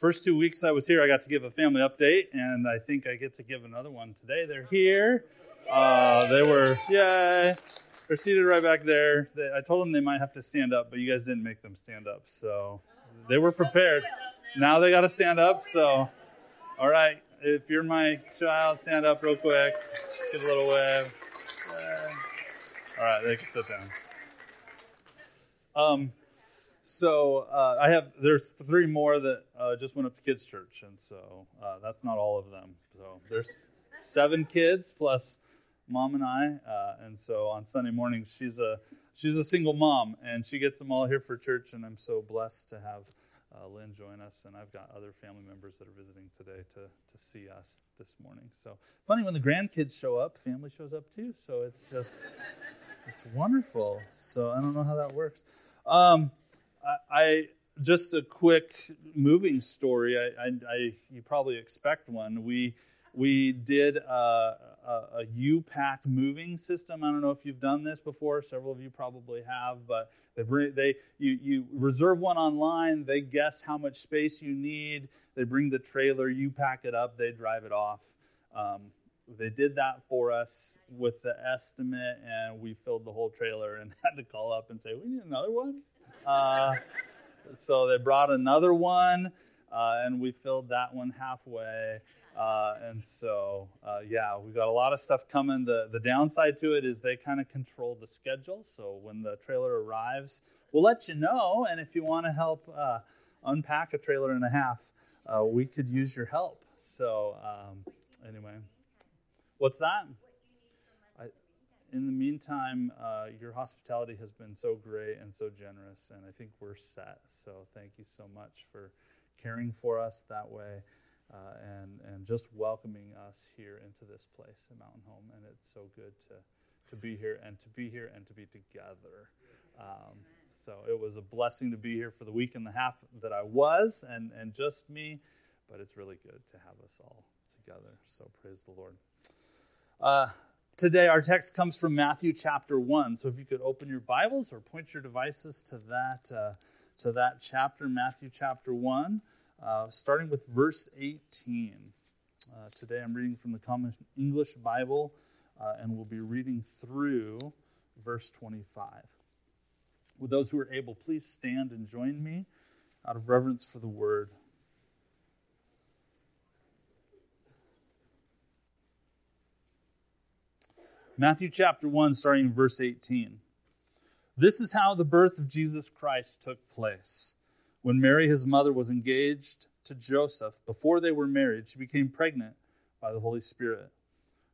First two weeks I was here, I got to give a family update, and I think I get to give another one today. They're here. Uh, they were, yay. They're seated right back there. They, I told them they might have to stand up, but you guys didn't make them stand up. So they were prepared. Now they got to stand up. So, all right. If you're my child, stand up real quick. Give a little wave. All right, they can sit down. Um, so uh, I have there's three more that uh, just went up to kids church, and so uh, that's not all of them. So there's seven kids plus mom and I, uh, and so on Sunday mornings she's a she's a single mom, and she gets them all here for church, and I'm so blessed to have uh, Lynn join us, and I've got other family members that are visiting today to to see us this morning. So funny when the grandkids show up, family shows up too. So it's just it's wonderful. So I don't know how that works. Um, I, just a quick moving story. I, I, I, you probably expect one. We we did a, a, a U-Pack moving system. I don't know if you've done this before. Several of you probably have, but they bring they you you reserve one online. They guess how much space you need. They bring the trailer. You pack it up. They drive it off. Um, they did that for us with the estimate, and we filled the whole trailer and had to call up and say, "We need another one." Uh, so they brought another one, uh, and we filled that one halfway. Uh, and so, uh, yeah, we got a lot of stuff coming. The, the downside to it is they kind of control the schedule. So when the trailer arrives, we'll let you know. And if you want to help uh, unpack a trailer and a half, uh, we could use your help. So, um, anyway, what's that? In the meantime, uh, your hospitality has been so great and so generous, and I think we're set. So thank you so much for caring for us that way uh, and, and just welcoming us here into this place at Mountain Home. And it's so good to, to be here and to be here and to be together. Um, so it was a blessing to be here for the week and a half that I was, and, and just me, but it's really good to have us all together. So praise the Lord. Uh, Today, our text comes from Matthew chapter 1. So if you could open your Bibles or point your devices to that, uh, to that chapter, Matthew chapter 1, uh, starting with verse 18. Uh, today, I'm reading from the Common English Bible, uh, and we'll be reading through verse 25. Would those who are able please stand and join me out of reverence for the word? Matthew chapter 1, starting in verse 18. This is how the birth of Jesus Christ took place. When Mary, his mother, was engaged to Joseph, before they were married, she became pregnant by the Holy Spirit.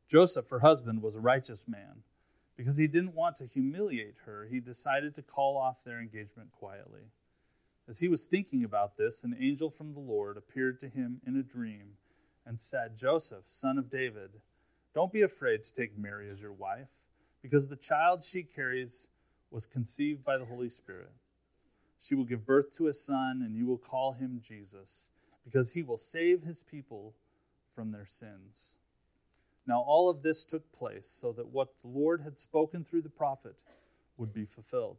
Joseph, her husband, was a righteous man. Because he didn't want to humiliate her, he decided to call off their engagement quietly. As he was thinking about this, an angel from the Lord appeared to him in a dream and said, Joseph, son of David, don't be afraid to take Mary as your wife, because the child she carries was conceived by the Holy Spirit. She will give birth to a son, and you will call him Jesus, because he will save his people from their sins. Now, all of this took place so that what the Lord had spoken through the prophet would be fulfilled.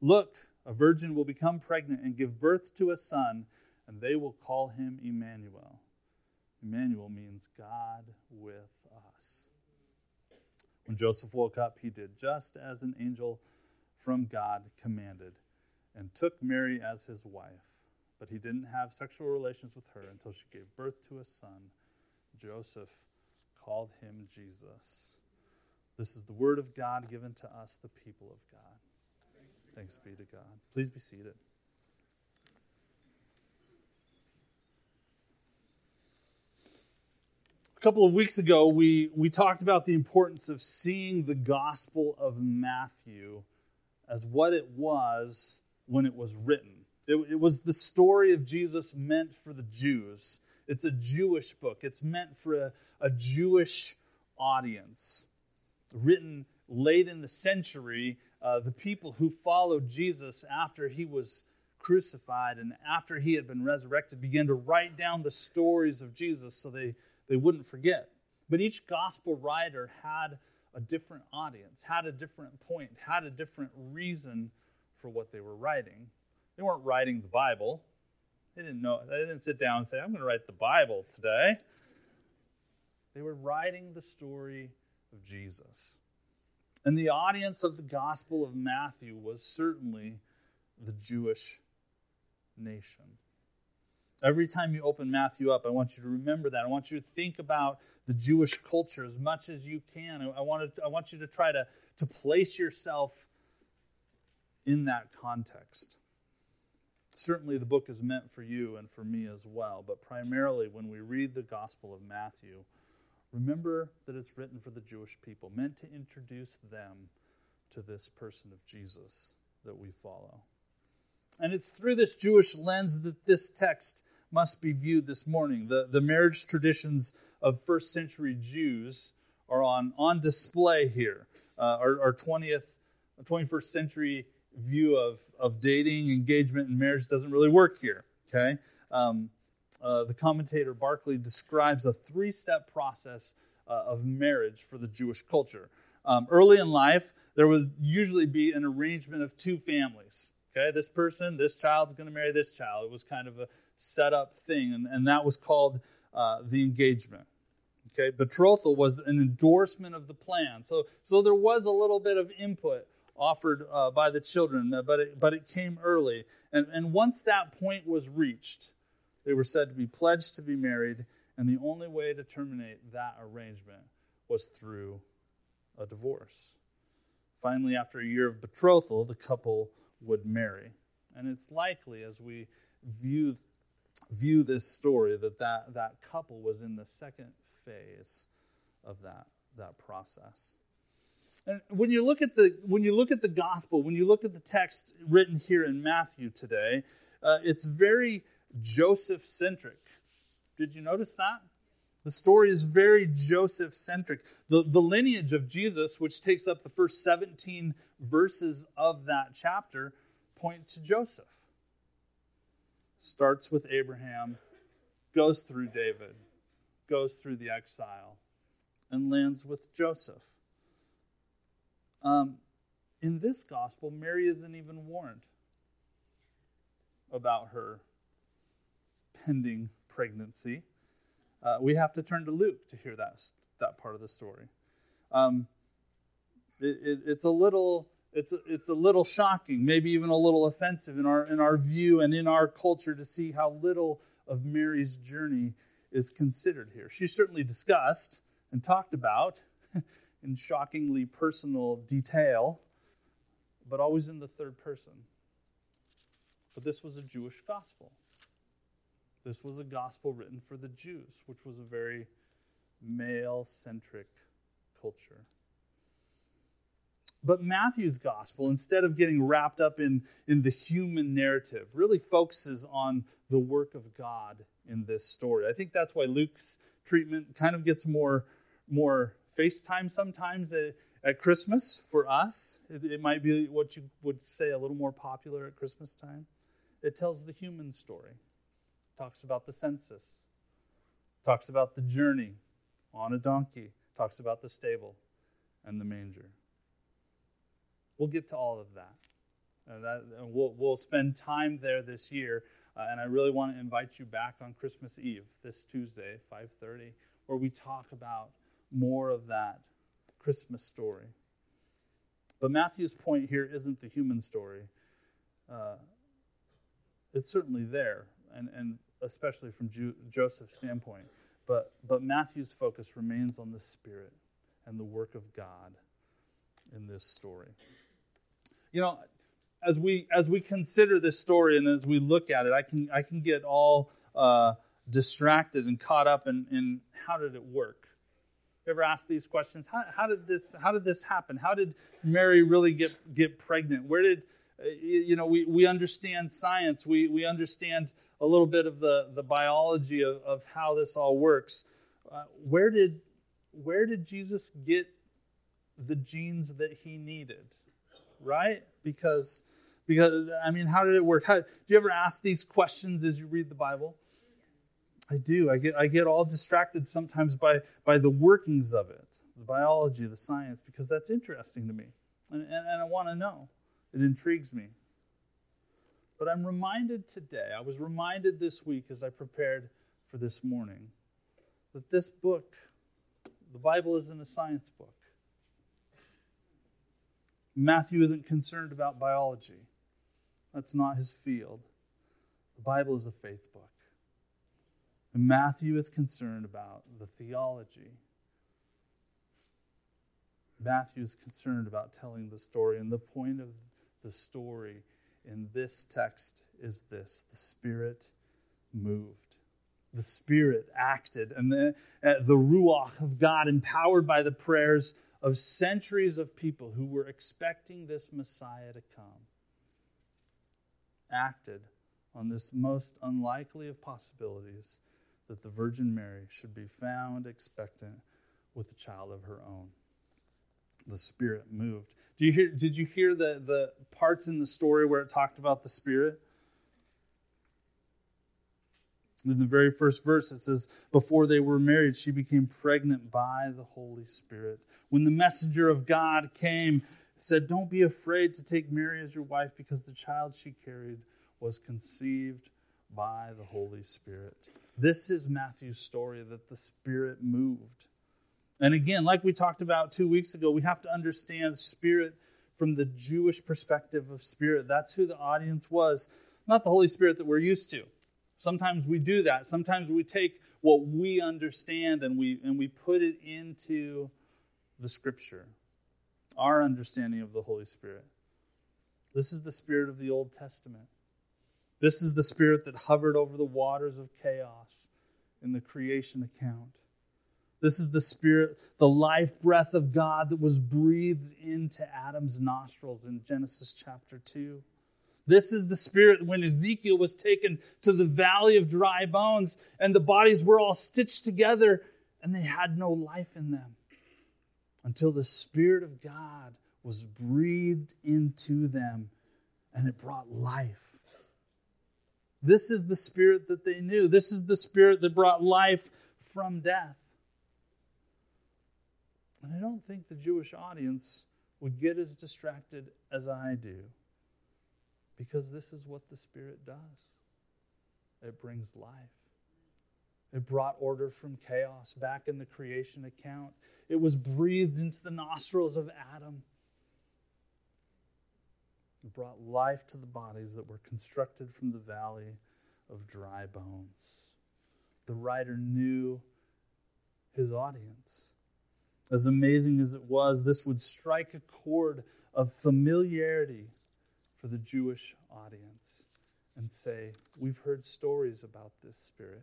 Look, a virgin will become pregnant and give birth to a son, and they will call him Emmanuel. Emmanuel means God with us. When Joseph woke up, he did just as an angel from God commanded and took Mary as his wife. But he didn't have sexual relations with her until she gave birth to a son. Joseph called him Jesus. This is the word of God given to us, the people of God. Thanks be to God. Please be seated. Couple of weeks ago, we, we talked about the importance of seeing the Gospel of Matthew as what it was when it was written. It, it was the story of Jesus meant for the Jews. It's a Jewish book, it's meant for a, a Jewish audience. Written late in the century, uh, the people who followed Jesus after he was crucified and after he had been resurrected began to write down the stories of Jesus so they they wouldn't forget. But each gospel writer had a different audience, had a different point, had a different reason for what they were writing. They weren't writing the Bible, They didn't know. They didn't sit down and say, "I'm going to write the Bible today." They were writing the story of Jesus. And the audience of the Gospel of Matthew was certainly the Jewish nation. Every time you open Matthew up, I want you to remember that. I want you to think about the Jewish culture as much as you can. I want, to, I want you to try to, to place yourself in that context. Certainly, the book is meant for you and for me as well, but primarily when we read the Gospel of Matthew, remember that it's written for the Jewish people, meant to introduce them to this person of Jesus that we follow. And it's through this Jewish lens that this text must be viewed this morning. The, the marriage traditions of first century Jews are on, on display here. Uh, our, our 20th, 21st century view of, of dating, engagement, and marriage doesn't really work here. Okay? Um, uh, the commentator Barclay describes a three step process uh, of marriage for the Jewish culture. Um, early in life, there would usually be an arrangement of two families. Okay, this person, this child's going to marry this child. It was kind of a set up thing, and, and that was called uh, the engagement. Okay, betrothal was an endorsement of the plan. So, so there was a little bit of input offered uh, by the children, uh, but it, but it came early. And, and once that point was reached, they were said to be pledged to be married, and the only way to terminate that arrangement was through a divorce. Finally, after a year of betrothal, the couple would marry. And it's likely, as we view, view this story, that, that that couple was in the second phase of that, that process. And when you look at the when you look at the gospel, when you look at the text written here in Matthew today, uh, it's very Joseph centric. Did you notice that? The story is very Joseph centric. The, the lineage of Jesus, which takes up the first 17 verses of that chapter, point to Joseph. Starts with Abraham, goes through David, goes through the exile, and lands with Joseph. Um, in this gospel, Mary isn't even warned about her pending pregnancy. Uh, we have to turn to Luke to hear that, that part of the story. Um, it, it, it's a little it's a, it's a little shocking, maybe even a little offensive in our in our view and in our culture to see how little of Mary's journey is considered here. She's certainly discussed and talked about in shockingly personal detail, but always in the third person. But this was a Jewish gospel. This was a gospel written for the Jews, which was a very male centric culture. But Matthew's gospel, instead of getting wrapped up in, in the human narrative, really focuses on the work of God in this story. I think that's why Luke's treatment kind of gets more, more FaceTime sometimes at, at Christmas for us. It, it might be what you would say a little more popular at Christmas time. It tells the human story talks about the census, talks about the journey on a donkey, talks about the stable and the manger. We'll get to all of that. And that and we'll, we'll spend time there this year. Uh, and I really want to invite you back on Christmas Eve, this Tuesday, 5:30, where we talk about more of that Christmas story. But Matthew's point here isn't the human story. Uh, it's certainly there, and, and especially from Ju- Joseph's standpoint. But, but Matthew's focus remains on the Spirit and the work of God in this story. You know, as we as we consider this story and as we look at it, I can I can get all uh, distracted and caught up in, in how did it work. You ever ask these questions? How, how did this how did this happen? How did Mary really get get pregnant? Where did uh, you know we, we understand science we, we understand a little bit of the, the biology of, of how this all works. Uh, where did where did Jesus get the genes that he needed? Right? Because because I mean, how did it work? How, do you ever ask these questions as you read the Bible? I do. I get I get all distracted sometimes by by the workings of it, the biology, the science, because that's interesting to me, and, and, and I want to know. It intrigues me. But I'm reminded today, I was reminded this week as I prepared for this morning, that this book, the Bible, isn't a science book. Matthew isn't concerned about biology, that's not his field. The Bible is a faith book. And Matthew is concerned about the theology. Matthew is concerned about telling the story. And the point of the story in this text is this the Spirit moved. The Spirit acted. And the, uh, the Ruach of God, empowered by the prayers of centuries of people who were expecting this Messiah to come, acted on this most unlikely of possibilities that the Virgin Mary should be found expectant with a child of her own. The Spirit moved. Do you hear, did you hear the, the parts in the story where it talked about the Spirit? In the very first verse, it says, Before they were married, she became pregnant by the Holy Spirit. When the messenger of God came, said, Don't be afraid to take Mary as your wife, because the child she carried was conceived by the Holy Spirit. This is Matthew's story that the Spirit moved. And again, like we talked about two weeks ago, we have to understand Spirit from the Jewish perspective of Spirit. That's who the audience was, not the Holy Spirit that we're used to. Sometimes we do that. Sometimes we take what we understand and we, and we put it into the Scripture, our understanding of the Holy Spirit. This is the Spirit of the Old Testament. This is the spirit that hovered over the waters of chaos in the creation account. This is the spirit, the life breath of God that was breathed into Adam's nostrils in Genesis chapter 2. This is the spirit when Ezekiel was taken to the valley of dry bones and the bodies were all stitched together and they had no life in them until the spirit of God was breathed into them and it brought life. This is the spirit that they knew. This is the spirit that brought life from death. And I don't think the Jewish audience would get as distracted as I do because this is what the Spirit does it brings life. It brought order from chaos back in the creation account. It was breathed into the nostrils of Adam It brought life to the bodies that were constructed from the valley of dry bones. The writer knew his audience. As amazing as it was, this would strike a chord of familiarity for the Jewish audience and say, We've heard stories about this Spirit.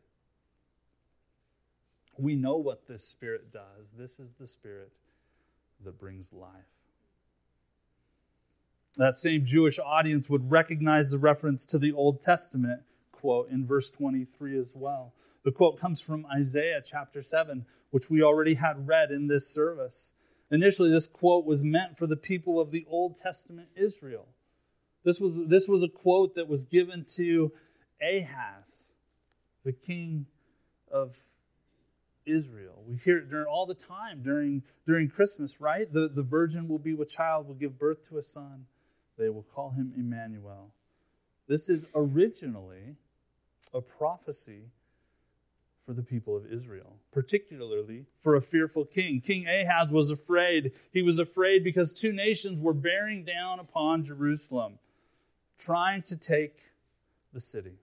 We know what this Spirit does. This is the Spirit that brings life. That same Jewish audience would recognize the reference to the Old Testament quote in verse 23 as well. The quote comes from Isaiah chapter 7, which we already had read in this service. Initially, this quote was meant for the people of the Old Testament Israel. This was, this was a quote that was given to Ahaz, the king of Israel. We hear it during all the time during, during Christmas, right? The, the virgin will be with child, will give birth to a son they will call him Emmanuel. This is originally a prophecy for the people of Israel, particularly for a fearful king. King Ahaz was afraid. He was afraid because two nations were bearing down upon Jerusalem, trying to take the city.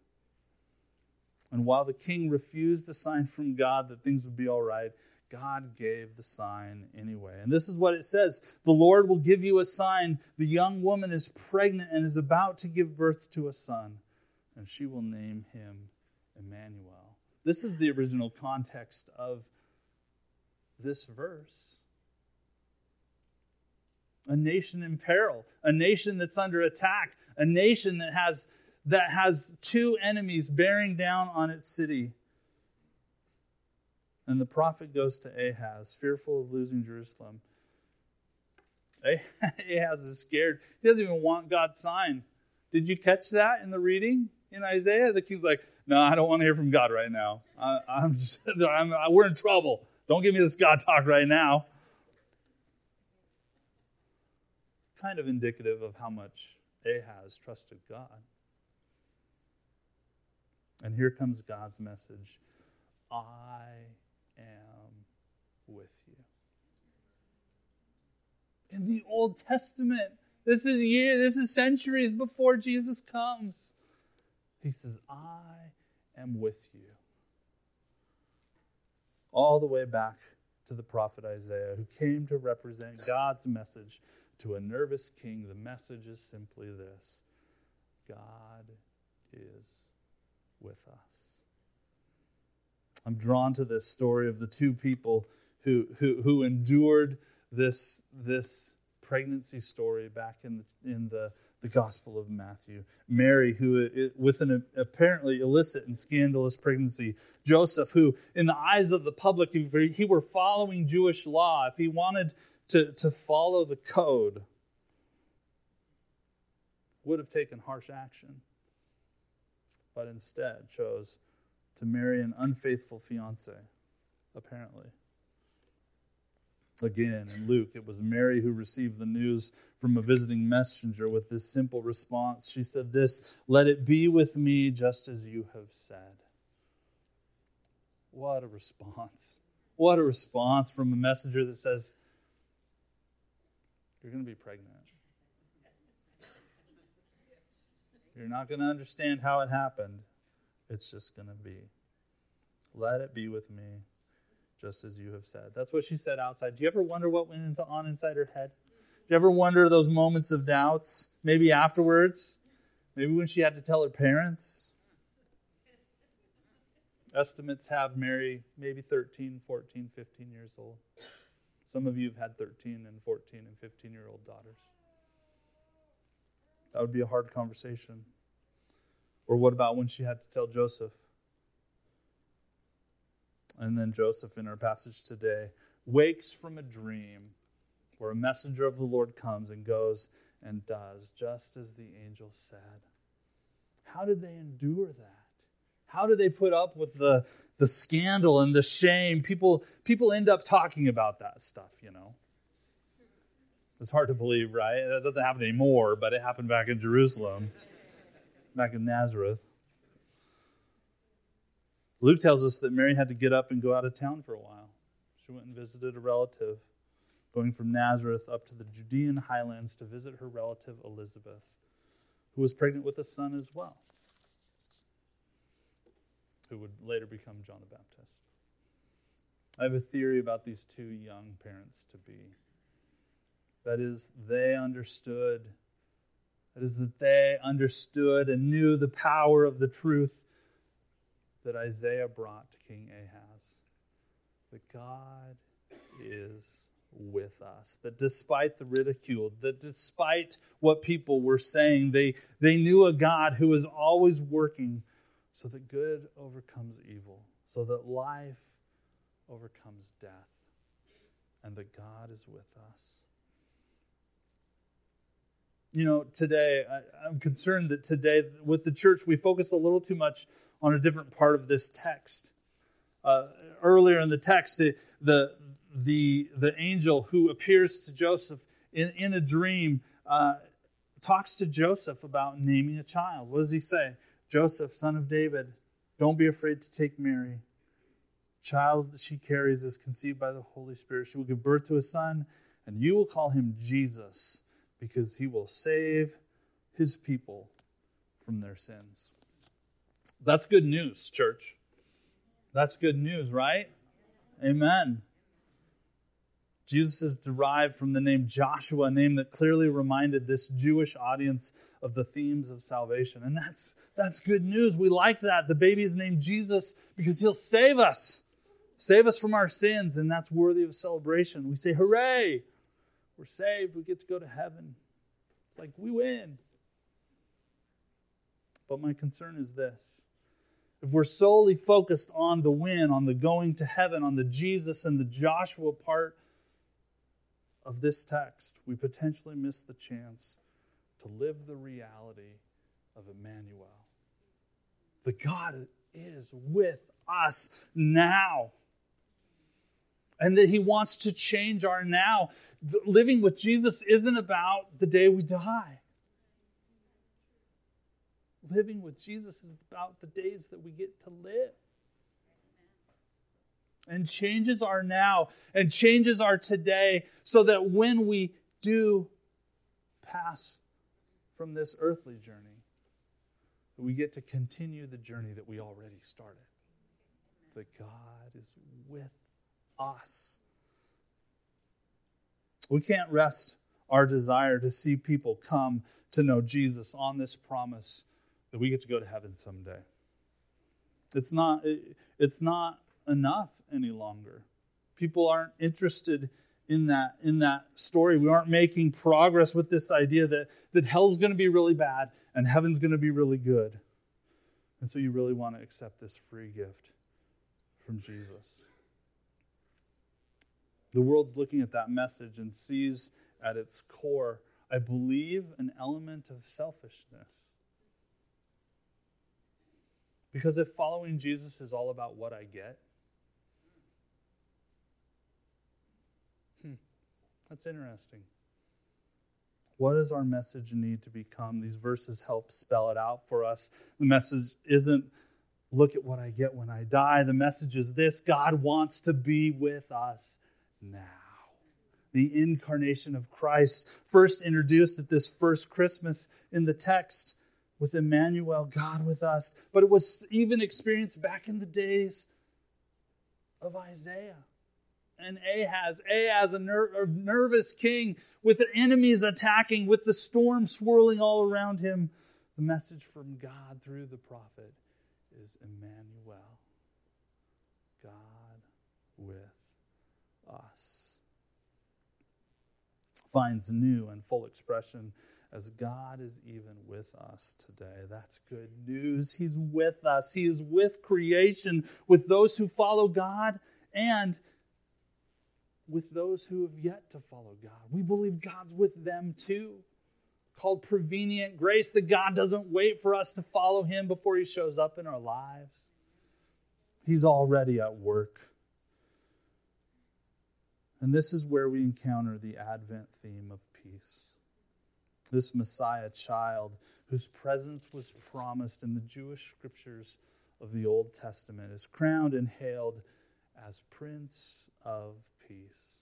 And while the king refused a sign from God that things would be all right, God gave the sign anyway. And this is what it says The Lord will give you a sign. The young woman is pregnant and is about to give birth to a son, and she will name him Emmanuel. This is the original context of this verse. A nation in peril, a nation that's under attack, a nation that has, that has two enemies bearing down on its city and the prophet goes to Ahaz, fearful of losing Jerusalem. Ahaz is scared. He doesn't even want God's sign. Did you catch that in the reading in Isaiah? The king's like, no, I don't want to hear from God right now. I, am just, I'm, we're in trouble. Don't give me this God talk right now. Kind of indicative of how much Ahaz trusted God. And here comes God's message I am with you. In the Old Testament, this is year, this is centuries before Jesus comes. He says, I am with you. All the way back to the prophet Isaiah, who came to represent God's message to a nervous king. The message is simply this God is with us. I'm drawn to this story of the two people who, who, who endured this, this pregnancy story back in the, in the, the Gospel of Matthew. Mary, who with an apparently illicit and scandalous pregnancy. Joseph, who, in the eyes of the public, if he were following Jewish law, if he wanted to, to follow the code, would have taken harsh action, but instead chose to marry an unfaithful fiance, apparently. Again, in Luke, it was Mary who received the news from a visiting messenger with this simple response. She said, This, let it be with me just as you have said. What a response. What a response from a messenger that says, You're going to be pregnant. You're not going to understand how it happened. It's just going to be. Let it be with me, just as you have said. That's what she said outside. Do you ever wonder what went on inside her head? Do you ever wonder those moments of doubts? Maybe afterwards? Maybe when she had to tell her parents? Estimates have Mary maybe 13, 14, 15 years old. Some of you have had 13 and 14 and 15 year old daughters. That would be a hard conversation. Or what about when she had to tell Joseph? And then Joseph, in our passage today, wakes from a dream where a messenger of the Lord comes and goes and does just as the angel said. How did they endure that? How did they put up with the, the scandal and the shame? People, people end up talking about that stuff, you know. It's hard to believe, right? That doesn't happen anymore, but it happened back in Jerusalem, back in Nazareth. Luke tells us that Mary had to get up and go out of town for a while. She went and visited a relative, going from Nazareth up to the Judean highlands to visit her relative Elizabeth, who was pregnant with a son as well, who would later become John the Baptist. I have a theory about these two young parents to be that is, they understood. That is, that they understood and knew the power of the truth that Isaiah brought to King Ahaz. That God is with us. That despite the ridicule, that despite what people were saying, they, they knew a God who was always working so that good overcomes evil, so that life overcomes death, and that God is with us you know, today, I, am concerned that today, with the church, we focus a little too much on a different part of this text. Uh, earlier in the text, the, the, the angel who appears to Joseph in, in a dream uh, talks to Joseph about naming a child. What does he say? Joseph, son of David, don't be afraid to take Mary. child that she carries is conceived by the Holy Spirit. She will give birth to a son, and you will call him Jesus because he will save his people from their sins. That's good news, church. That's good news, right? Amen. Jesus is derived from the name Joshua, a name that clearly reminded this Jewish audience of the themes of salvation. And that's, that's good news. We like that. The baby is named Jesus because he'll save us, save us from our sins, and that's worthy of celebration. We say, Hooray! We're saved. We get to go to heaven. It's like we win. But my concern is this if we're solely focused on the win, on the going to heaven, on the Jesus and the Joshua part of this text, we potentially miss the chance to live the reality of Emmanuel. The God is with us now and that he wants to change our now. Living with Jesus isn't about the day we die. living with Jesus is about the days that we get to live. And changes our now and changes our today so that when we do pass from this earthly journey, we get to continue the journey that we already started. That God is with us. We can't rest our desire to see people come to know Jesus on this promise that we get to go to heaven someday. It's not, it's not enough any longer. People aren't interested in that, in that story. We aren't making progress with this idea that, that hell's going to be really bad and heaven's going to be really good. And so you really want to accept this free gift from Jesus. The world's looking at that message and sees at its core, I believe, an element of selfishness. Because if following Jesus is all about what I get, hmm, that's interesting. What does our message need to become? These verses help spell it out for us. The message isn't look at what I get when I die. The message is this God wants to be with us now. The incarnation of Christ, first introduced at this first Christmas in the text with Emmanuel, God with us, but it was even experienced back in the days of Isaiah and Ahaz. Ahaz, a, ner- a nervous king with the enemies attacking, with the storm swirling all around him. The message from God through the prophet is Emmanuel, God with us. Finds new and full expression as God is even with us today. That's good news. He's with us, He is with creation, with those who follow God, and with those who have yet to follow God. We believe God's with them too. Called prevenient grace, that God doesn't wait for us to follow Him before He shows up in our lives. He's already at work. And this is where we encounter the Advent theme of peace. This Messiah child, whose presence was promised in the Jewish scriptures of the Old Testament, is crowned and hailed as Prince of peace.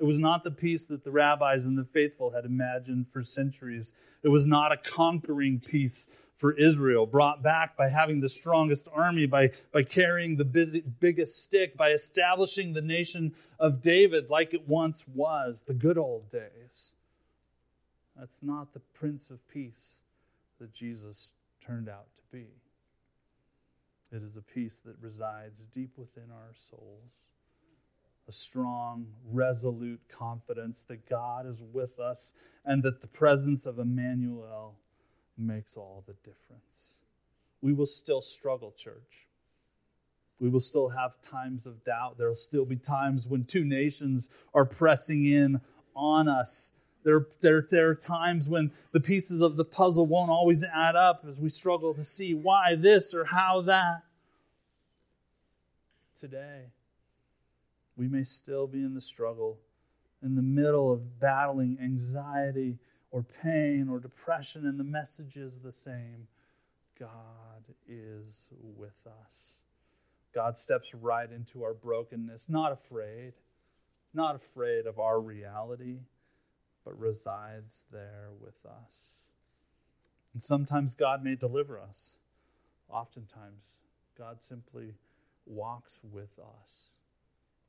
It was not the peace that the rabbis and the faithful had imagined for centuries. It was not a conquering peace for Israel, brought back by having the strongest army, by, by carrying the busy, biggest stick, by establishing the nation of David like it once was, the good old days. That's not the Prince of Peace that Jesus turned out to be. It is a peace that resides deep within our souls a strong, resolute confidence that God is with us and that the presence of Emmanuel makes all the difference. We will still struggle, church. We will still have times of doubt. There will still be times when two nations are pressing in on us. There, there, there are times when the pieces of the puzzle won't always add up as we struggle to see why this or how that. Today, we may still be in the struggle, in the middle of battling anxiety or pain or depression, and the message is the same God is with us. God steps right into our brokenness, not afraid, not afraid of our reality, but resides there with us. And sometimes God may deliver us. Oftentimes, God simply walks with us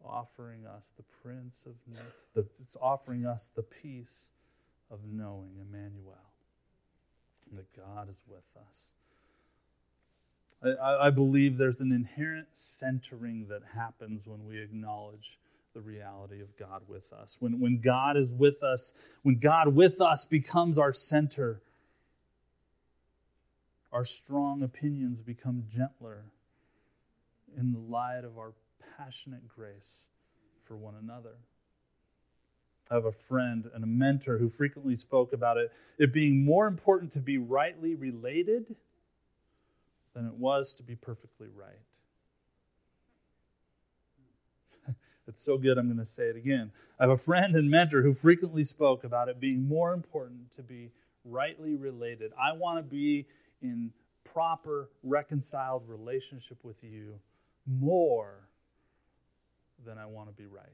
offering us the Prince of the, it's offering us the peace of knowing Emmanuel, that God is with us. I, I believe there's an inherent centering that happens when we acknowledge the reality of God with us. When, when God is with us, when God with us becomes our center, our strong opinions become gentler in the light of our passionate grace for one another. I have a friend and a mentor who frequently spoke about it, it being more important to be rightly related than it was to be perfectly right. it's so good, I'm going to say it again. I have a friend and mentor who frequently spoke about it being more important to be rightly related. I want to be in proper, reconciled relationship with you more than I want to be right.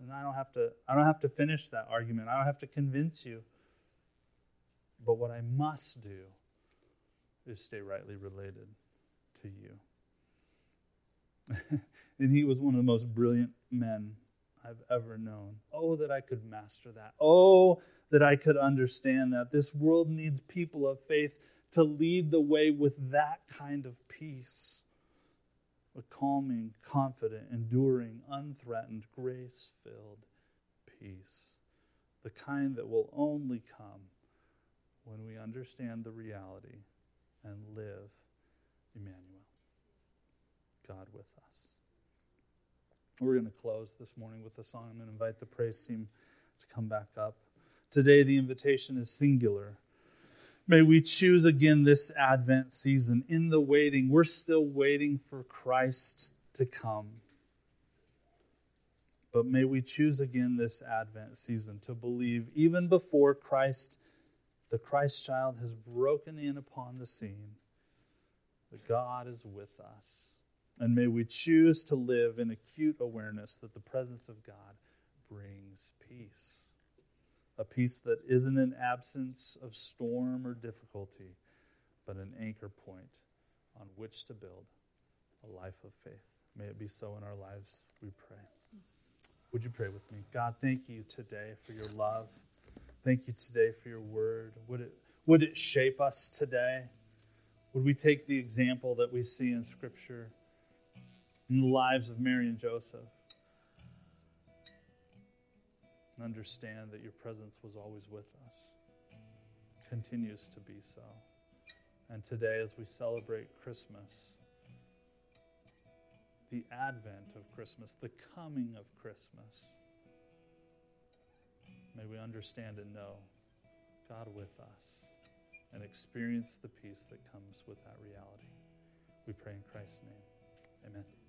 And I don't have to I don't have to finish that argument. I don't have to convince you. But what I must do is stay rightly related to you. and he was one of the most brilliant men I've ever known. Oh, that I could master that. Oh, that I could understand that. This world needs people of faith to lead the way with that kind of peace a calming, confident, enduring, unthreatened, grace filled peace. The kind that will only come when we understand the reality and live Emmanuel, God with us. We're going to close this morning with a song. I'm going to invite the praise team to come back up. Today, the invitation is singular. May we choose again this Advent season. In the waiting, we're still waiting for Christ to come. But may we choose again this Advent season to believe, even before Christ, the Christ child, has broken in upon the scene, that God is with us. And may we choose to live in acute awareness that the presence of God brings peace a peace that isn't an absence of storm or difficulty, but an anchor point on which to build a life of faith. May it be so in our lives, we pray. Would you pray with me? God, thank you today for your love. Thank you today for your word. Would it, would it shape us today? Would we take the example that we see in Scripture in the lives of Mary and Joseph? And understand that your presence was always with us, continues to be so. And today, as we celebrate Christmas, the advent of Christmas, the coming of Christmas, may we understand and know God with us and experience the peace that comes with that reality. We pray in Christ's name. Amen.